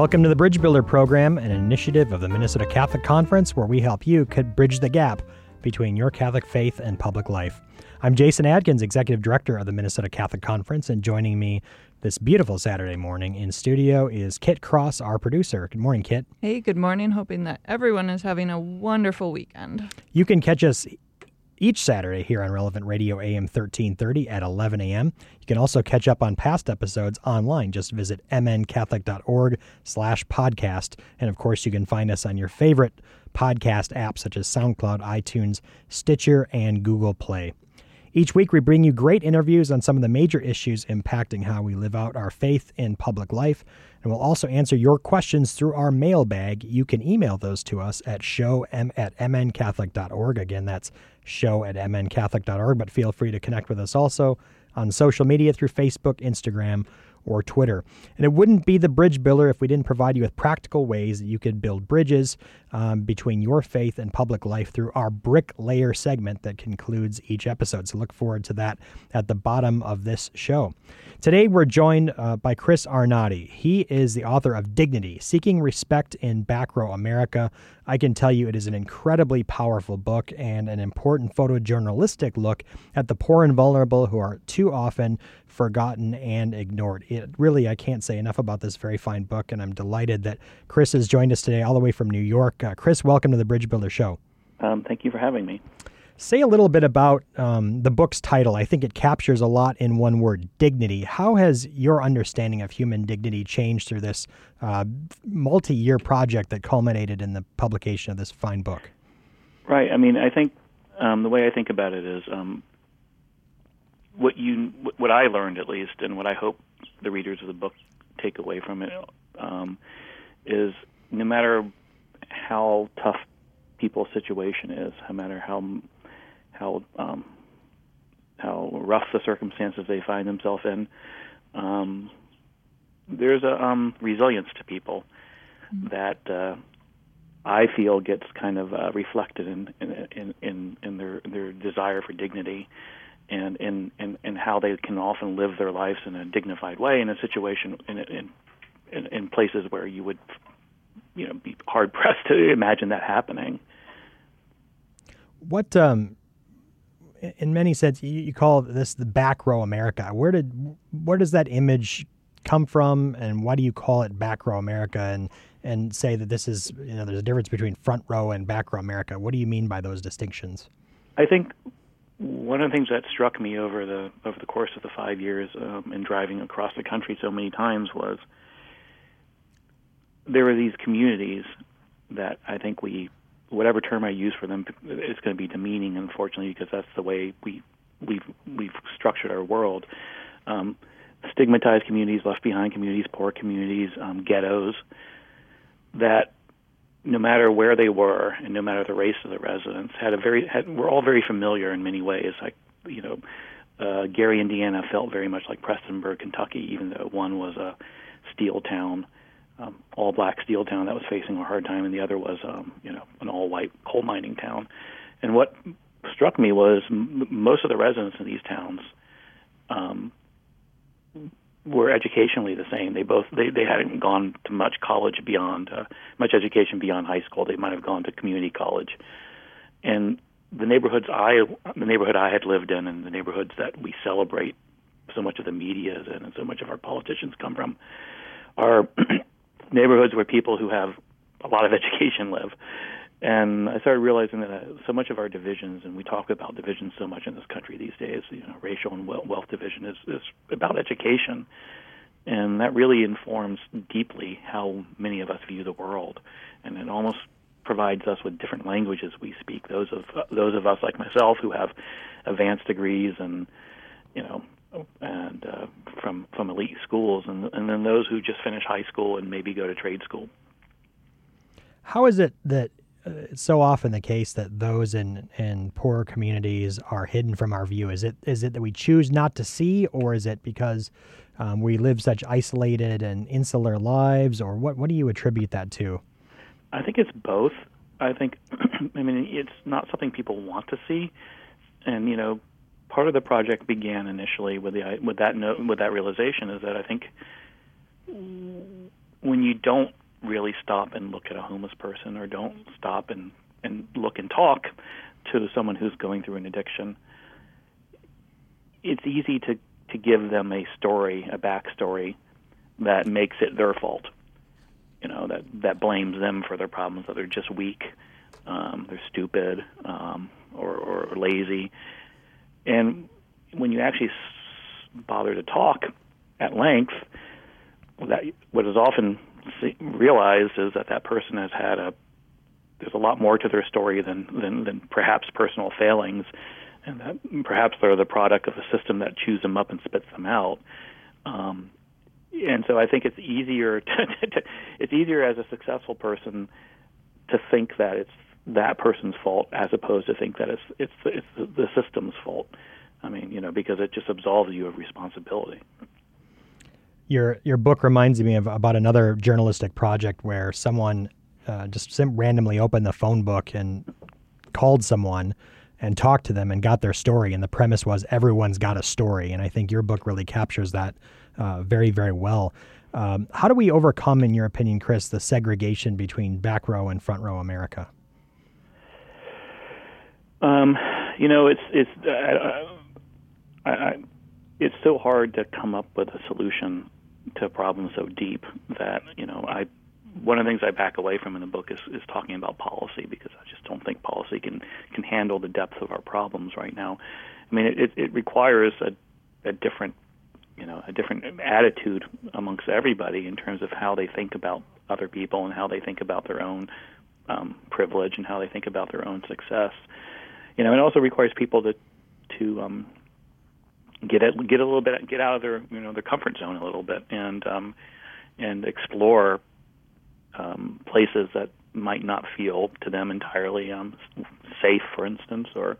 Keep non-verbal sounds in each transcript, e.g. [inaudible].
Welcome to the Bridge Builder Program, an initiative of the Minnesota Catholic Conference where we help you could bridge the gap between your Catholic faith and public life. I'm Jason Adkins, Executive Director of the Minnesota Catholic Conference, and joining me this beautiful Saturday morning in studio is Kit Cross, our producer. Good morning, Kit. Hey, good morning. Hoping that everyone is having a wonderful weekend. You can catch us each Saturday here on Relevant Radio AM 1330 at 11 a.m. You can also catch up on past episodes online. Just visit mncatholic.org slash podcast. And of course, you can find us on your favorite podcast apps such as SoundCloud, iTunes, Stitcher, and Google Play. Each week, we bring you great interviews on some of the major issues impacting how we live out our faith in public life. And we'll also answer your questions through our mailbag. You can email those to us at show at mncatholic.org. Again, that's show at mncatholic.org. But feel free to connect with us also on social media through Facebook, Instagram, or Twitter. And it wouldn't be the bridge builder if we didn't provide you with practical ways that you could build bridges um, between your faith and public life through our brick layer segment that concludes each episode. So look forward to that at the bottom of this show. Today we're joined uh, by Chris Arnade. He is the author of Dignity Seeking Respect in Back Row America. I can tell you it is an incredibly powerful book and an important photojournalistic look at the poor and vulnerable who are too often forgotten and ignored. It really, I can't say enough about this very fine book, and I'm delighted that Chris has joined us today all the way from New York. Uh, Chris, welcome to the Bridge Builder Show. Um, thank you for having me. Say a little bit about um, the book's title. I think it captures a lot in one word dignity. How has your understanding of human dignity changed through this uh, multi year project that culminated in the publication of this fine book? Right. I mean, I think um, the way I think about it is um, what you what I learned at least, and what I hope the readers of the book take away from it um, is no matter how tough people's situation is, no matter how how um, how rough the circumstances they find themselves in, um, there's a um, resilience to people mm-hmm. that uh, I feel gets kind of uh, reflected in in, in in their their desire for dignity and in, in, in how they can often live their lives in a dignified way in a situation in, in, in, in places where you would you know be hard pressed [laughs] to imagine that happening. What um, in many sense you, you call this the back row America. Where did where does that image come from, and why do you call it back row America? And and say that this is you know there's a difference between front row and back row America. What do you mean by those distinctions? I think one of the things that struck me over the over the course of the five years um, in driving across the country so many times was there were these communities that I think we whatever term I use for them is going to be demeaning, unfortunately, because that's the way we we've we've structured our world. Um, stigmatized communities, left behind communities, poor communities, um, ghettos that no matter where they were and no matter the race of the residents, had a very had, were all very familiar in many ways. Like you know, uh, Gary, Indiana, felt very much like Prestonsburg, Kentucky, even though one was a steel town, um, all black steel town that was facing a hard time, and the other was um, you know an all white coal mining town. And what struck me was m- most of the residents in these towns um, were educationally the same. They both they they hadn't gone to much college beyond uh, much education beyond high school. They might have gone to community college, and the neighborhoods I the neighborhood I had lived in, and the neighborhoods that we celebrate so much of the media is in, and so much of our politicians come from, are [clears throat] neighborhoods where people who have a lot of [laughs] education live. And I started realizing that uh, so much of our divisions, and we talk about divisions so much in this country these days, you know, racial and wealth division is, is about education. And that really informs deeply how many of us view the world. And it almost provides us with different languages we speak. Those of uh, those of us like myself who have advanced degrees and you know and uh, from from elite schools, and and then those who just finish high school and maybe go to trade school. How is it that it's so often the case that those in in poorer communities are hidden from our view. Is it is it that we choose not to see, or is it because um, we live such isolated and insular lives, or what? What do you attribute that to? I think it's both. I think, [clears throat] I mean, it's not something people want to see, and you know, part of the project began initially with the with that note with that realization is that I think when you don't really stop and look at a homeless person or don't stop and and look and talk to someone who's going through an addiction, it's easy to to give them a story, a backstory that makes it their fault. You know that that blames them for their problems, that they're just weak, um, they're stupid, um, or, or lazy. And when you actually bother to talk at length, that what is often realized is that that person has had a there's a lot more to their story than than, than perhaps personal failings, and that perhaps they're the product of a system that chews them up and spits them out. Um, and so I think it's easier [laughs] to, to, it's easier as a successful person to think that it's that person's fault as opposed to think that it's it's it's the system's fault. I mean, you know, because it just absolves you of responsibility. Your your book reminds me of about another journalistic project where someone uh, just randomly opened the phone book and called someone and talked to them and got their story. And the premise was everyone's got a story. And I think your book really captures that uh, very very well. Um, how do we overcome, in your opinion, Chris, the segregation between back row and front row America? Um, you know, it's it's uh, I, I, it's so hard to come up with a solution to a problem so deep that you know I one of the things I back away from in the book is, is talking about policy because I just don't think policy can can handle the depth of our problems right now. I mean, it, it requires a, a different you know a different attitude amongst everybody in terms of how they think about other people and how they think about their own um, privilege and how they think about their own success. You know, it also requires people to to um, get it, get a little bit, get out of their you know their comfort zone a little bit, and um, and explore um, places that might not feel to them entirely um, safe, for instance, or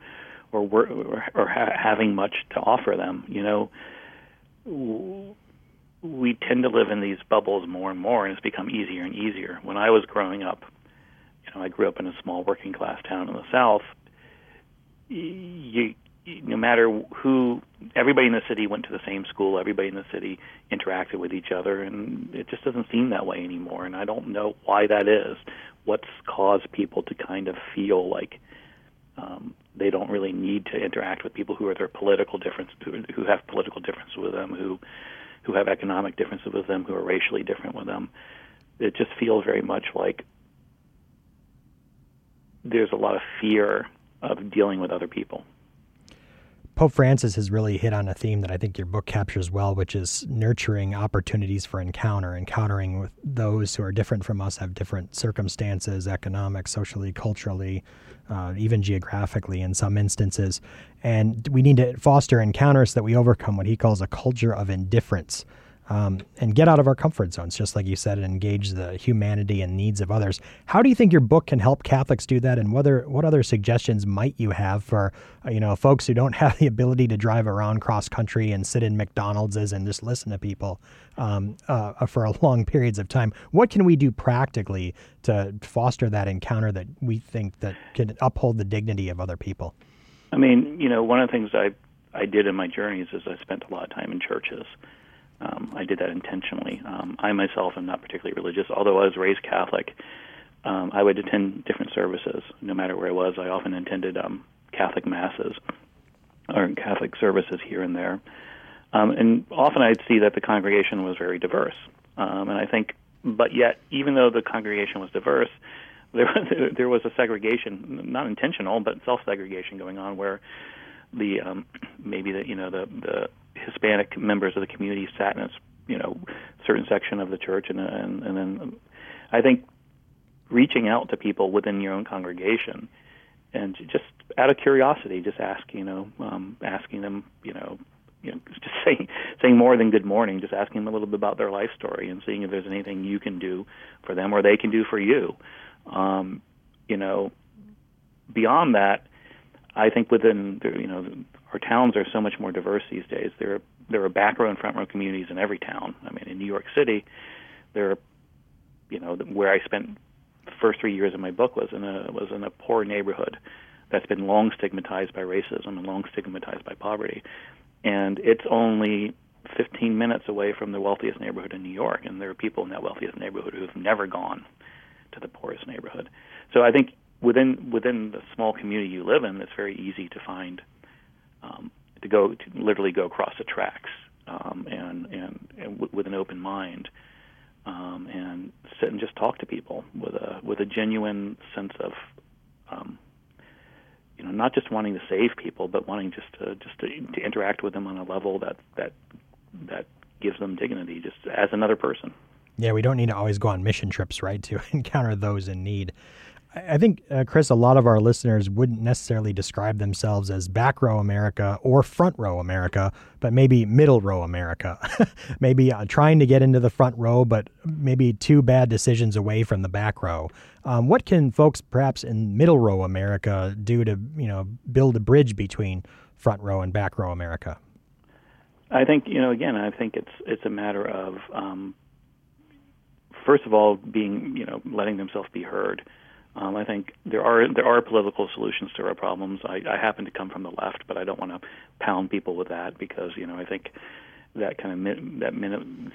or or, or ha- having much to offer them. You know, we tend to live in these bubbles more and more, and it's become easier and easier. When I was growing up, you know, I grew up in a small working class town in the South. You no matter who, everybody in the city went to the same school. Everybody in the city interacted with each other, and it just doesn't seem that way anymore. And I don't know why that is. What's caused people to kind of feel like um, they don't really need to interact with people who are their political difference, who, who have political differences with them, who who have economic differences with them, who are racially different with them. It just feels very much like there's a lot of fear of dealing with other people. Pope Francis has really hit on a theme that I think your book captures well, which is nurturing opportunities for encounter, encountering with those who are different from us, have different circumstances, economic, socially, culturally, uh, even geographically in some instances. And we need to foster encounters that we overcome what he calls a culture of indifference um, and get out of our comfort zones, just like you said, and engage the humanity and needs of others. How do you think your book can help Catholics do that, and whether what other suggestions might you have for uh, you know folks who don't [laughs] have the ability to drive around cross country and sit in McDonald's and just listen to people um, uh, for [laughs] long periods of time? What can we do practically to foster that encounter that we think that can uphold the dignity of other people? I mean, you know, one of the things I I did in my journeys is I spent a lot of time in churches um, I did that intentionally. Um, I myself am not particularly religious, although I was raised Catholic. Um, I would attend different services, no matter where I was. I often attended um, Catholic masses or Catholic services here and there, um, and often I'd see that the congregation was very diverse. Um, and I think, but yet, even though the congregation was diverse, [laughs] there was, there was a segregation, not intentional, but self-segregation going on, where the um, maybe the you know the the Hispanic members of the community sat in a you know certain section of the church, and and, and then I think reaching out to people within your own congregation and just out of curiosity, just ask you know um, asking them you know you know [laughs] just saying saying more than good morning, just asking them a little bit about their life story and seeing if there's anything you can do for them or they can do for you. Um, you know, beyond that, I think within you know our towns are so much more diverse these days. There are there are back row and front row communities in every town. I mean, in New York City, there are you know where I spent the first three years of my book was in a was in a poor neighborhood that's been long stigmatized by racism and long stigmatized by poverty, and it's only 15 minutes away from the wealthiest neighborhood in New York, and there are people in that wealthiest neighborhood who've never gone to the poorest neighborhood. So I think within within the small community you live in, it's very easy to find go to literally go across the tracks um, and and, and w- with an open mind um, and sit and just talk to people with a with a genuine sense of um, you know not just wanting to save people, but wanting just to just to, to interact with them on a level that that that gives them dignity, just as another person. Yeah, we don't need to always go on mission trips, right, to [laughs] encounter those in need. I think, uh, Chris, a lot of our listeners wouldn't necessarily describe themselves as back row America or front row America, but maybe middle row America. [laughs] maybe uh, trying to get into the front row, but maybe two bad decisions away from the back row. Um, what can folks perhaps in middle row America do to, you know, build a bridge between front row and back row America? I think you know. Again, I think it's it's a matter of um, first of all being you know letting themselves be heard. Um, I think there are there are political solutions to our problems. I, I happen to come from the left, but I don't want to pound people with that because you know I think that kind of that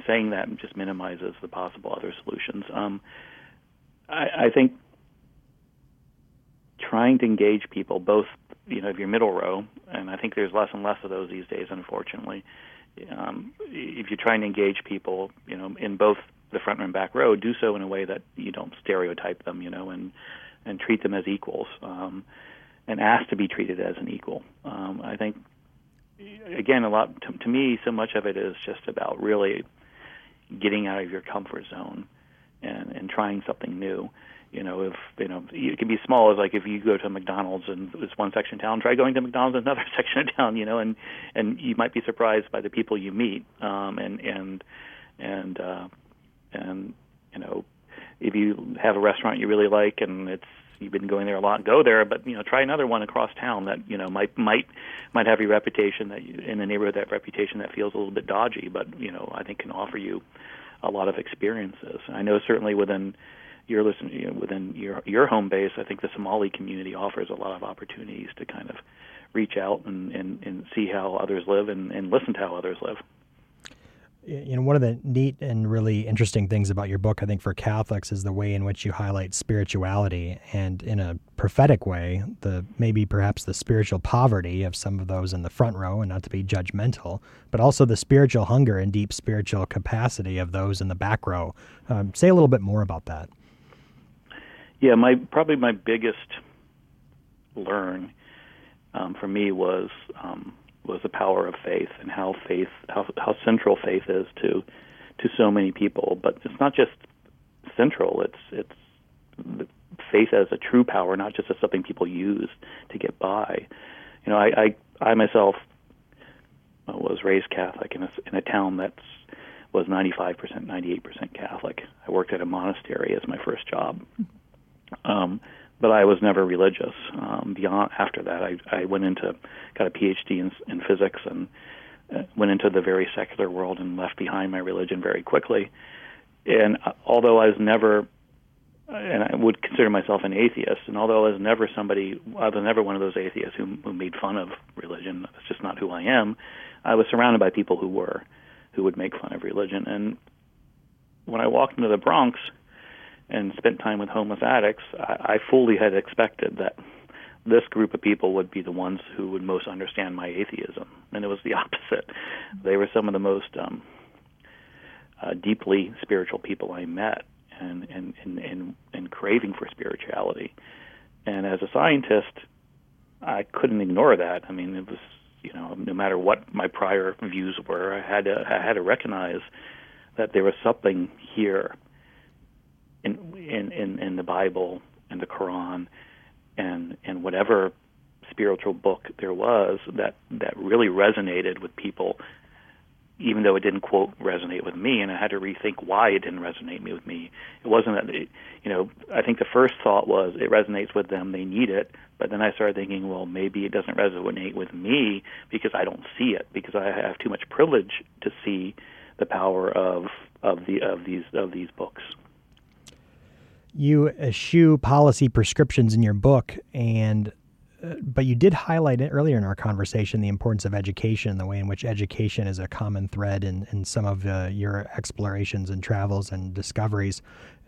saying that just minimizes the possible other solutions. Um, I, I think trying to engage people, both you know, if you're middle row, and I think there's less and less of those these days, unfortunately. Um, if you're trying to engage people, you know, in both the front and back row, do so in a way that you don't stereotype them, you know, and and treat them as equals, um, and ask to be treated as an equal. Um, I think, again, a lot to, to me, so much of it is just about really getting out of your comfort zone and and trying something new you know, if you know, it can be small as like if you go to McDonald's and it's one section of town, try going to McDonald's in another [laughs] section of town, you know, and and you might be surprised by the people you meet, um, and and and uh, and you know, if you have a restaurant you really like and it's you've been going there a lot, go there, but you know, try another one across town that you know might might might have your reputation that you, in the neighborhood that reputation that feels a little bit dodgy, but you know, I think can offer you a lot of experiences. I know certainly within your listen you know, within your your home base, I think the Somali community offers a lot of opportunities to kind of reach out and, and, and see how others live and, and listen to how others live. You know, one of the neat and really interesting things about your book, I think, for Catholics is the way in which you highlight spirituality and, in a prophetic way, the maybe perhaps the spiritual poverty of some of those in the front row, and not to be judgmental, but also the spiritual hunger and deep spiritual capacity of those in the back row. Um, say a little bit more about that. Yeah, my probably my biggest learn um, for me was um, was the power of faith and how faith how how central faith is to to so many people. But it's not just central; it's it's faith as a true power, not just as something people use to get by. You know, I I, I myself was raised Catholic in a in a town that's was 95%, 98% Catholic. I worked at a monastery as my first job. Um, but I was never religious. Um, beyond after that, I, I went into got a PhD in, in physics and uh, went into the very secular world and left behind my religion very quickly. And uh, although I was never, and I would consider myself an atheist, and although I was never somebody, I was never one of those atheists who, who made fun of religion. That's just not who I am. I was surrounded by people who were, who would make fun of religion. And when I walked into the Bronx, and spent time with homeless addicts, I, I fully had expected that this group of people would be the ones who would most understand my atheism, and it was the [laughs] opposite. They were some of the most um, uh, deeply spiritual people I met, and and, and and and craving for spirituality. And as a scientist, I couldn't ignore that. I mean, it was you know no matter what my prior views were, I had to I had to recognize that there was something here in in in, in the Bible and the Quran and and whatever spiritual book there was that that really resonated with people even though it didn't quote resonate with me and I had to rethink why it didn't resonate with me. It wasn't that it, you know, I think the first thought was it resonates with them, they need it, but then I started thinking, well, maybe it doesn't resonate with me because I don't see it because I have too much privilege to see the power of of the of these of these books you eschew policy prescriptions in your book, and uh, but you did highlight it earlier in our conversation the importance of education, the way in which education is a common thread in, in some of uh, your explorations and travels and discoveries.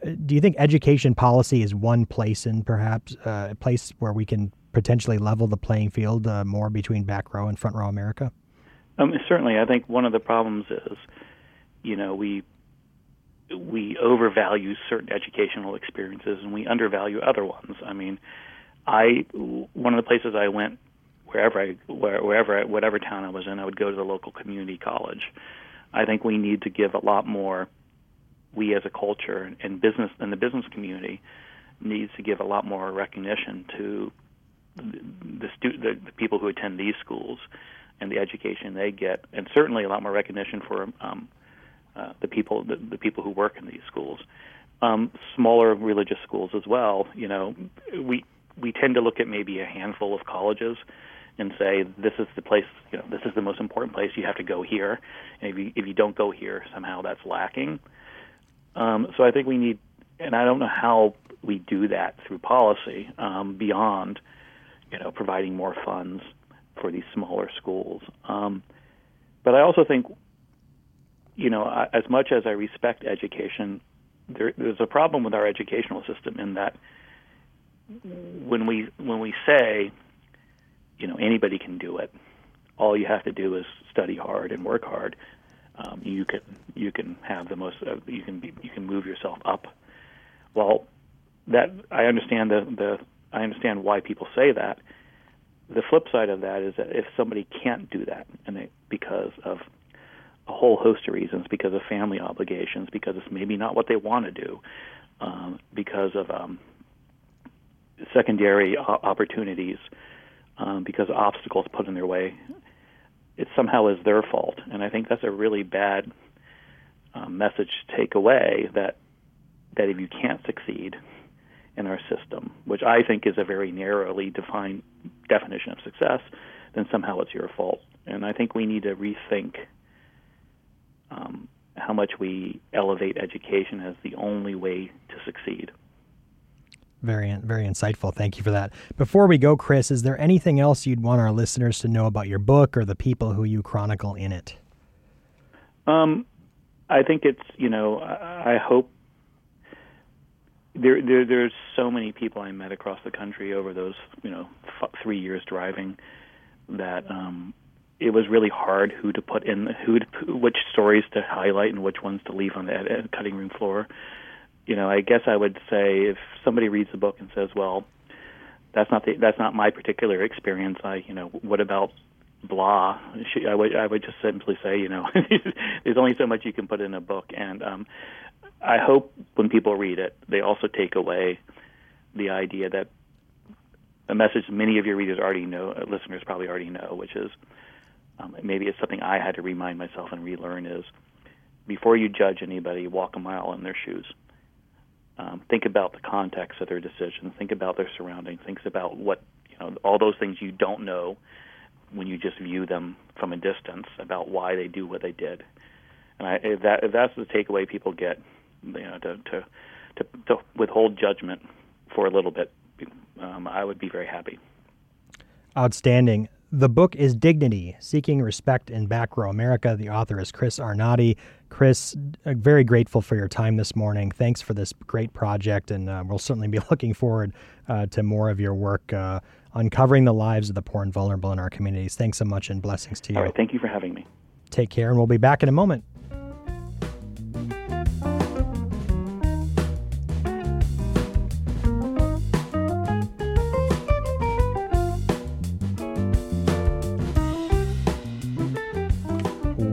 Uh, do you think education policy is one place in perhaps uh, a place where we can potentially level the playing field more between back row and front row America? Um, certainly, I think one of the problems is, you know, we we overvalue certain educational experiences and we undervalue other ones. I mean, I one of the places I went wherever I where, wherever whatever town I was in, I would go to the local community college. I think we need to give a lot more. We as a culture and business and the business community needs to give a lot more recognition to the, stu- the, the people who attend these schools and the education they get, and certainly a lot more recognition for um, uh, the people the, the people who work in these schools. Um, smaller religious schools as well. You know, we we tend to look at maybe a handful of colleges and say this is the place you know this is the most important place you have to go here and if you if you don't go here somehow that's lacking um, so I think we need and I don't know how we do that through policy um, beyond you know providing more funds for these smaller schools um, but I also think you know as much as I respect education there, there's a problem with our educational system in that when we when we say, you know, anybody can do it, all you have to do is study hard and work hard. Um, you can you can have the most uh, you can be, you can move yourself up. Well, that I understand the the I understand why people say that. The flip side of that is that if somebody can't do that, and they, because of a whole host of reasons, because of family obligations, because it's maybe not what they want to do, um, because of um, secondary opportunities um, because obstacles put in their way, it somehow is their fault. And I think that's a really bad um, message to take away that that if you can't succeed in our system, which I think is a very narrowly defined definition of success, then somehow it's your fault. And I think we need to rethink um, how much we elevate education as the only way to succeed. Very, very insightful. Thank you for that. Before we go, Chris, is there anything else you'd want our listeners to know about your book or the people who you chronicle in it? Um, I think it's you know I, I hope there, there there's so many people I met across the country over those you know f- three years driving that um, it was really hard who to put in who to, which stories to highlight and which ones to leave on the cutting room floor you know, I guess I would say if somebody reads the book and says, "Well, that's not the, that's not my particular experience," I, you know, what about blah? I would I would just simply say, you know, [laughs] there's only so much you can put in a book, and um, I hope when people read it, they also take away the idea that a message many of your readers already know, uh, listeners probably already know, which is um, maybe it's something I had to remind myself and relearn is before you judge anybody, walk a mile in their shoes um, think about the context of their decision. think about their surroundings, think about what you know, all those things you don't know when you just view them from a distance about why they do what they did. And I, if that if that's the takeaway people get, you know, to to to, to withhold judgment for a little bit, um, I would be very happy. Outstanding. The book is Dignity Seeking Respect in Back Row America. The author is Chris Arnade. Chris, uh, very grateful for your time this morning. Thanks for this great project, and uh, we'll certainly be [laughs] looking forward uh, to more of your work uh, uncovering the lives of the poor and vulnerable in our communities. Thanks so much, and blessings to you. All right, thank you for having me. Take care, and we'll be back in a moment.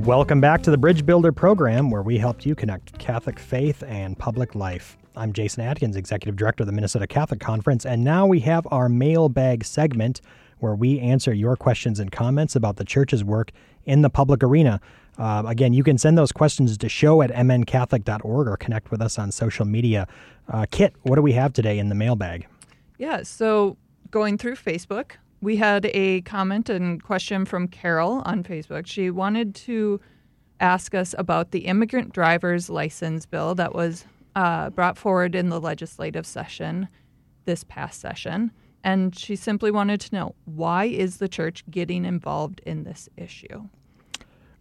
Welcome back to the Bridge Builder program, where we helped you connect Catholic faith and public life. I'm Jason Adkins, Executive Director of the Minnesota Catholic Conference, and now we have our mailbag segment where we answer your questions and comments about the church's work in the public arena. Uh, again, you can send those questions to show at mncatholic.org or connect with us on social media. Uh, Kit, what do we have today in the mailbag? Yeah, so going through Facebook, we had a comment and question from Carol on Facebook. She wanted to ask us about the immigrant driver's license bill that was uh, brought forward in the legislative session this past session. And she simply wanted to know why is the church getting involved in this issue?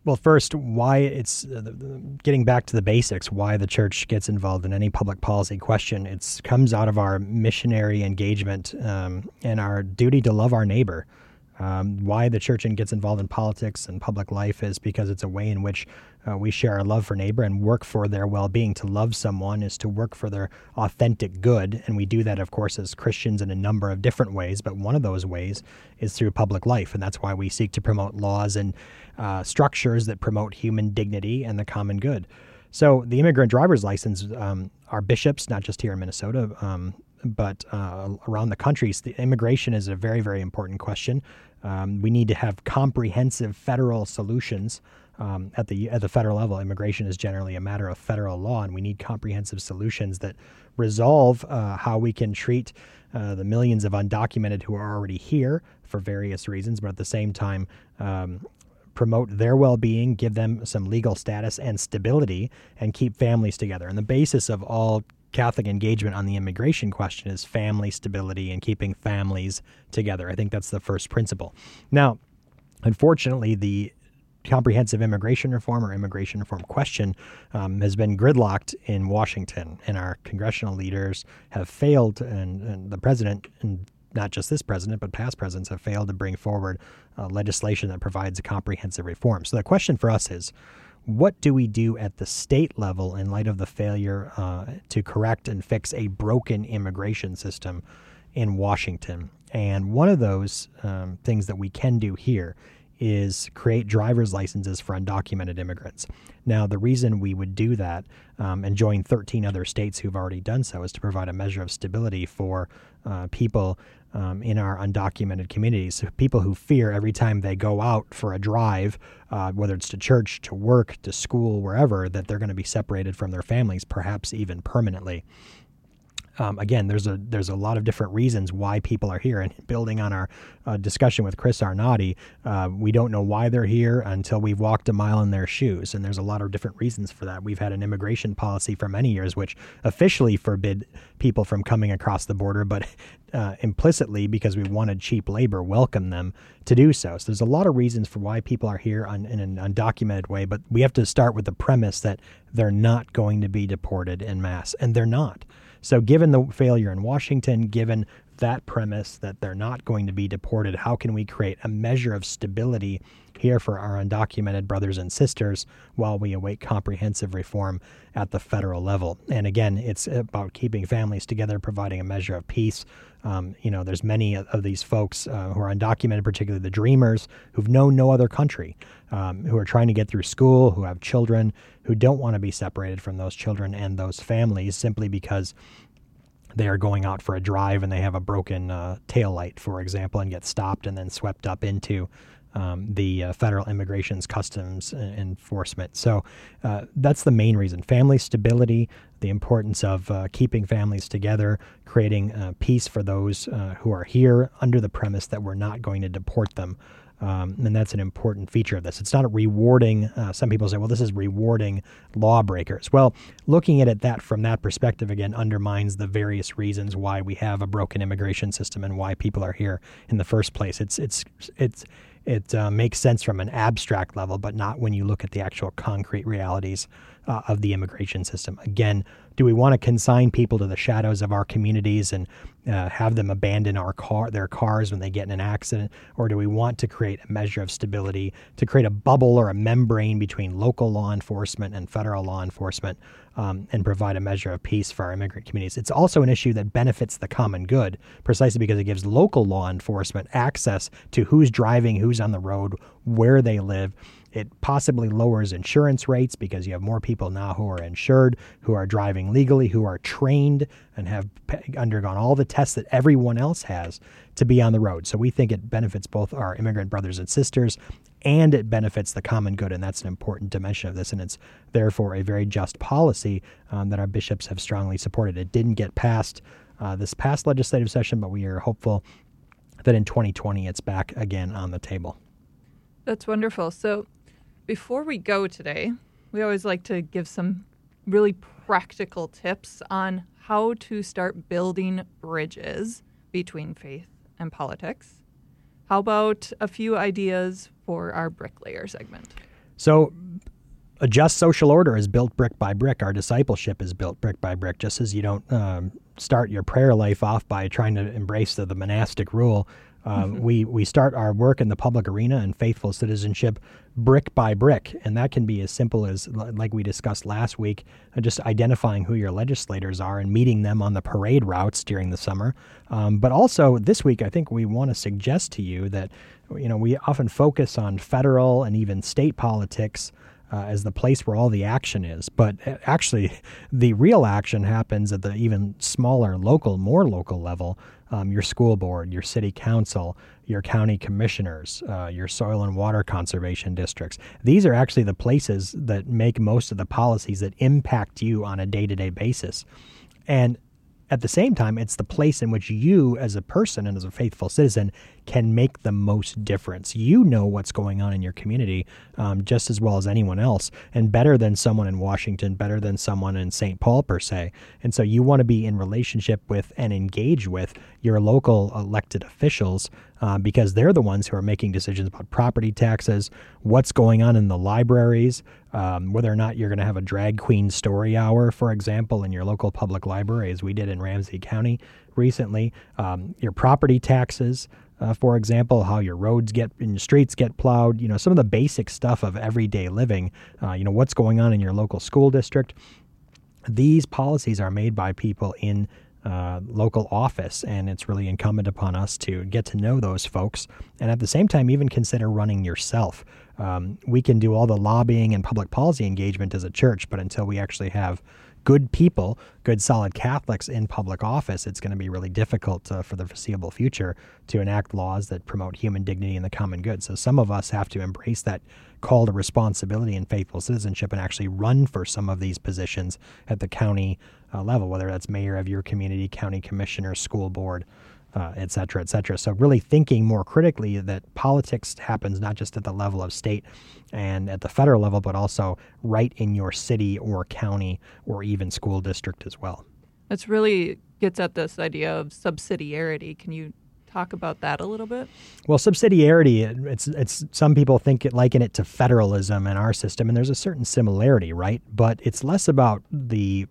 Well, first, why it's uh, getting back to the basics, why the church gets involved in any public policy question. It comes out of our missionary engagement um, and our duty to love our neighbor. Um, why the church gets involved in politics and public life is because it's a way in which uh, we share our love for neighbor and work for their well-being. To love someone is to work for their authentic good, and we do that, of course, as Christians in a number of different ways. But one of those ways is through public life, and that's why we seek to promote laws and uh, structures that promote human dignity and the common good. So the immigrant driver's license, um, our bishops, not just here in Minnesota, um, but uh, around the country, the immigration is a very, very important question. Um, we need to have comprehensive federal solutions um, at the at the federal level. Immigration is generally a matter of federal law, and we need comprehensive solutions that resolve uh, how we can treat uh, the millions of undocumented who are already here for various reasons, but at the same time. Um, promote their well-being, give them some legal status and stability, and keep families together. And the basis of all Catholic engagement on the immigration question is family stability and keeping families together. I think that's the first principle. Now, unfortunately, the comprehensive immigration reform or immigration reform question um, has been gridlocked in Washington, and our congressional leaders have failed, and, and, the president, and not just this president, but past presidents, have failed to bring forward uh, legislation that provides a comprehensive reform. So the question for us is what do we do at the state level in light of the failure uh, to correct and fix a broken immigration system in Washington? And one of those um, things that we can do here is create driver's licenses for undocumented immigrants. Now, the reason we would do that um, and join 13 other states who've already done so is to provide a measure of stability for uh, people um, in our undocumented communities. People who fear every time they go out for a drive, uh, whether it's to church, to work, to school, wherever, that they're going to be separated from their families, perhaps even permanently um, again, there's a there's a lot of different reasons why people are here. And [laughs] building on our uh, discussion with Chris Arnade, uh, we don't know why they're here until we've walked a mile in their shoes. And there's a lot of different reasons for that. We've had an immigration policy for many years, which officially forbid people from coming across the border, but [laughs] uh, implicitly, because we wanted cheap labor, welcome them to do so. So there's a lot of reasons for why people are here on, in an undocumented way, but we have to start with the premise that they're not going to be deported in mass, and they're not. So, given the failure in Washington, given that premise that they're not going to be deported, how can we create a measure of stability here for our undocumented brothers and sisters while we await comprehensive reform at the federal level? And again, it's about keeping families together, providing a measure of peace. Um, you know, there's many of these folks uh, who are undocumented, particularly the dreamers, who've known no other country, um, who are trying to get through school, who have children, who don't want to be separated from those children and those families simply because they are going out for a drive and they have a broken uh, tail light, for example, and get stopped and then swept up into um, the uh, federal immigration's customs enforcement. So uh, that's the main reason family stability, the importance of uh, keeping families together, creating uh, peace for those uh, who are here under the premise that we're not going to deport them. Um, and that's an important feature of this. It's not rewarding. Uh, some people say, well, this is rewarding lawbreakers. Well, looking at it that from that perspective again undermines the various reasons why we have a broken immigration system and why people are here in the first place. It's it's it's it uh, makes sense from an abstract level, but not when you look at the actual concrete realities uh, of the immigration system. Again, do we want to consign people to the shadows of our communities and uh, have them abandon our car, their cars when they get in an accident, or do we want to create a measure of stability to create a bubble or a membrane between local law enforcement and federal law enforcement, um, and provide a measure of peace for our immigrant communities? It's also an issue that benefits the common good, precisely because it gives local law enforcement access to who's driving, who's on the road, where they live it possibly lowers insurance rates because you have more people now who are insured, who are driving legally, who are trained and have undergone all the tests that everyone else has to be on the road. So we think it benefits both our immigrant brothers and sisters and it benefits the common good. And that's an important dimension of this. And it's therefore a very just policy um, that our bishops have strongly supported. It didn't get passed uh, this past legislative session, but we are hopeful that in 2020 it's back again on the table. That's wonderful. So before we go today, we always like to give some really practical tips on how to start building bridges between faith and politics. How about a few ideas for our bricklayer segment? So, a just social order is built brick by brick. Our discipleship is built brick by brick. Just as you don't um, start your prayer life off by trying to embrace the, the monastic rule, uh, mm-hmm. we we start our work in the public arena and faithful citizenship brick by brick, and that can be as simple as like we discussed last week, uh, just identifying who your legislators are and meeting them on the parade routes during the summer. Um, but also this week, I think we want to suggest to you that you know we often focus on federal and even state politics uh, as the place where all the action is. But uh, actually, [laughs] the real action happens at the even smaller local, more local level. Um, your school board, your city council, your county commissioners, uh, your soil and water conservation districts. These are actually the places that make most of the policies that impact you on a day to day basis. And at the same time, it's the place in which you, as a person and as a faithful citizen, can make the most difference. You know what's going on in your community um, just as well as anyone else, and better than someone in Washington, better than someone in St. Paul, per se. And so you want to be in relationship with and engage with your local elected officials uh, because they're the ones who are making decisions about property taxes, what's going on in the libraries, um, whether or not you're going to have a drag queen story hour, for example, in your local public library, as we did in Ramsey County recently, um, your property taxes. Uh, for example, how your roads get and your streets get plowed, you know, some of the basic stuff of everyday living, uh, you know, what's going on in your local school district. These policies are made by people in uh, local office, and it's really incumbent upon us to get to know those folks and at the same time even consider running yourself. Um, we can do all the lobbying and public policy engagement as a church, but until we actually have good people, good solid Catholics in public office, it's going to be really difficult uh, for the foreseeable future to enact laws that promote human dignity and the common good. So some of us have to embrace that call to responsibility and faithful citizenship and actually run for some of these positions at the county uh, level, whether that's mayor of your community, county commissioner, school board uh, et cetera, et cetera. So, really thinking more critically that politics happens not just at the level of state and at the federal level, but also right in your city or county or even school district as well. That's really gets at this idea of subsidiarity. Can you talk about that a little bit? Well, subsidiarity, it's it's some people think it liken it to federalism in our system, and there's a certain similarity, right? But it's less about the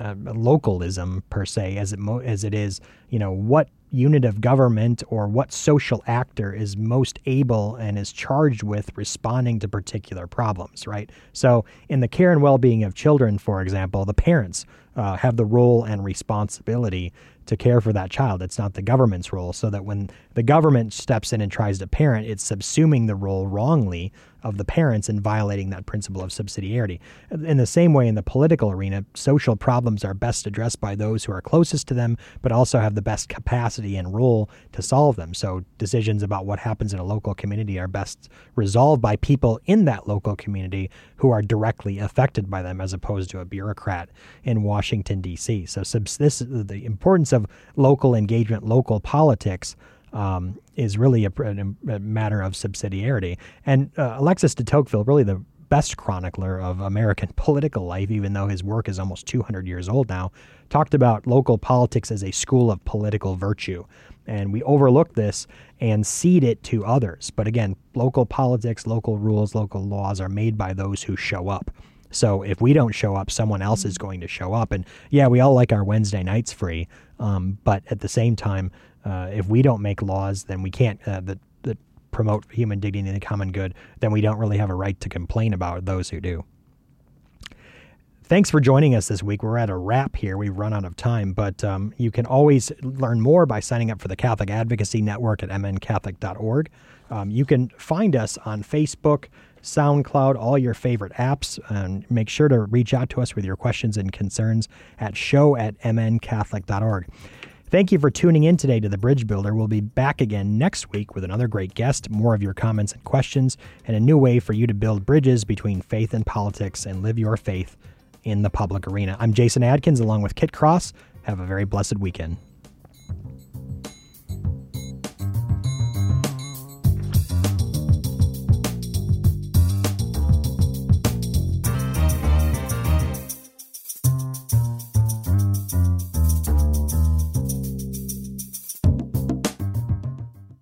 uh, localism per se as it mo- as it is, you know, what unit of government or what social actor is most able and is charged with responding to particular problems, right? So, in the care and well being of children, for example, the parents uh, have the role and responsibility to care for that child. It's not the government's role. So that when the government steps in and tries to parent, it's subsuming the role wrongly of the parents in violating that principle of subsidiarity. In the same way, in the political arena, social problems are best addressed by those who are closest to them, but also have the best capacity and role to solve them. So decisions about what happens in a local community are best resolved by people in that local community who are directly affected by them, as opposed to a bureaucrat in Washington D.C. So this the importance of local engagement, local politics um, is really a, a, matter of subsidiarity. And uh, Alexis de Tocqueville, really the best chronicler of American [laughs] political life, even though his work is almost 200 years old now, talked about local politics as a school of political virtue. And we overlook this and cede it to others. But again, local politics, local rules, local laws are made by those who show up. So if we don't show up, someone else is going to show up. And yeah, we all like our Wednesday nights free, um, but at the same time, uh, if we don't make laws, then we can't uh, that that promote human dignity and the common good. Then we don't really have a right to complain about those who do. Thanks for joining us this week. We're at a wrap here. We've run out of time, but um, you can always learn more by signing up for the Catholic Advocacy Network at mncatholic.org. Um, you can find us on Facebook, SoundCloud, all your favorite apps, and make sure to reach out to us with your questions and concerns at show at mncatholic.org. Thank you for tuning in today to The Bridge Builder. We'll be back again next week with another great guest, more of your comments and questions, and a new way for you to build bridges between faith and politics and live your faith in the public arena. I'm Jason Adkins along with Kit Cross. Have a very blessed weekend.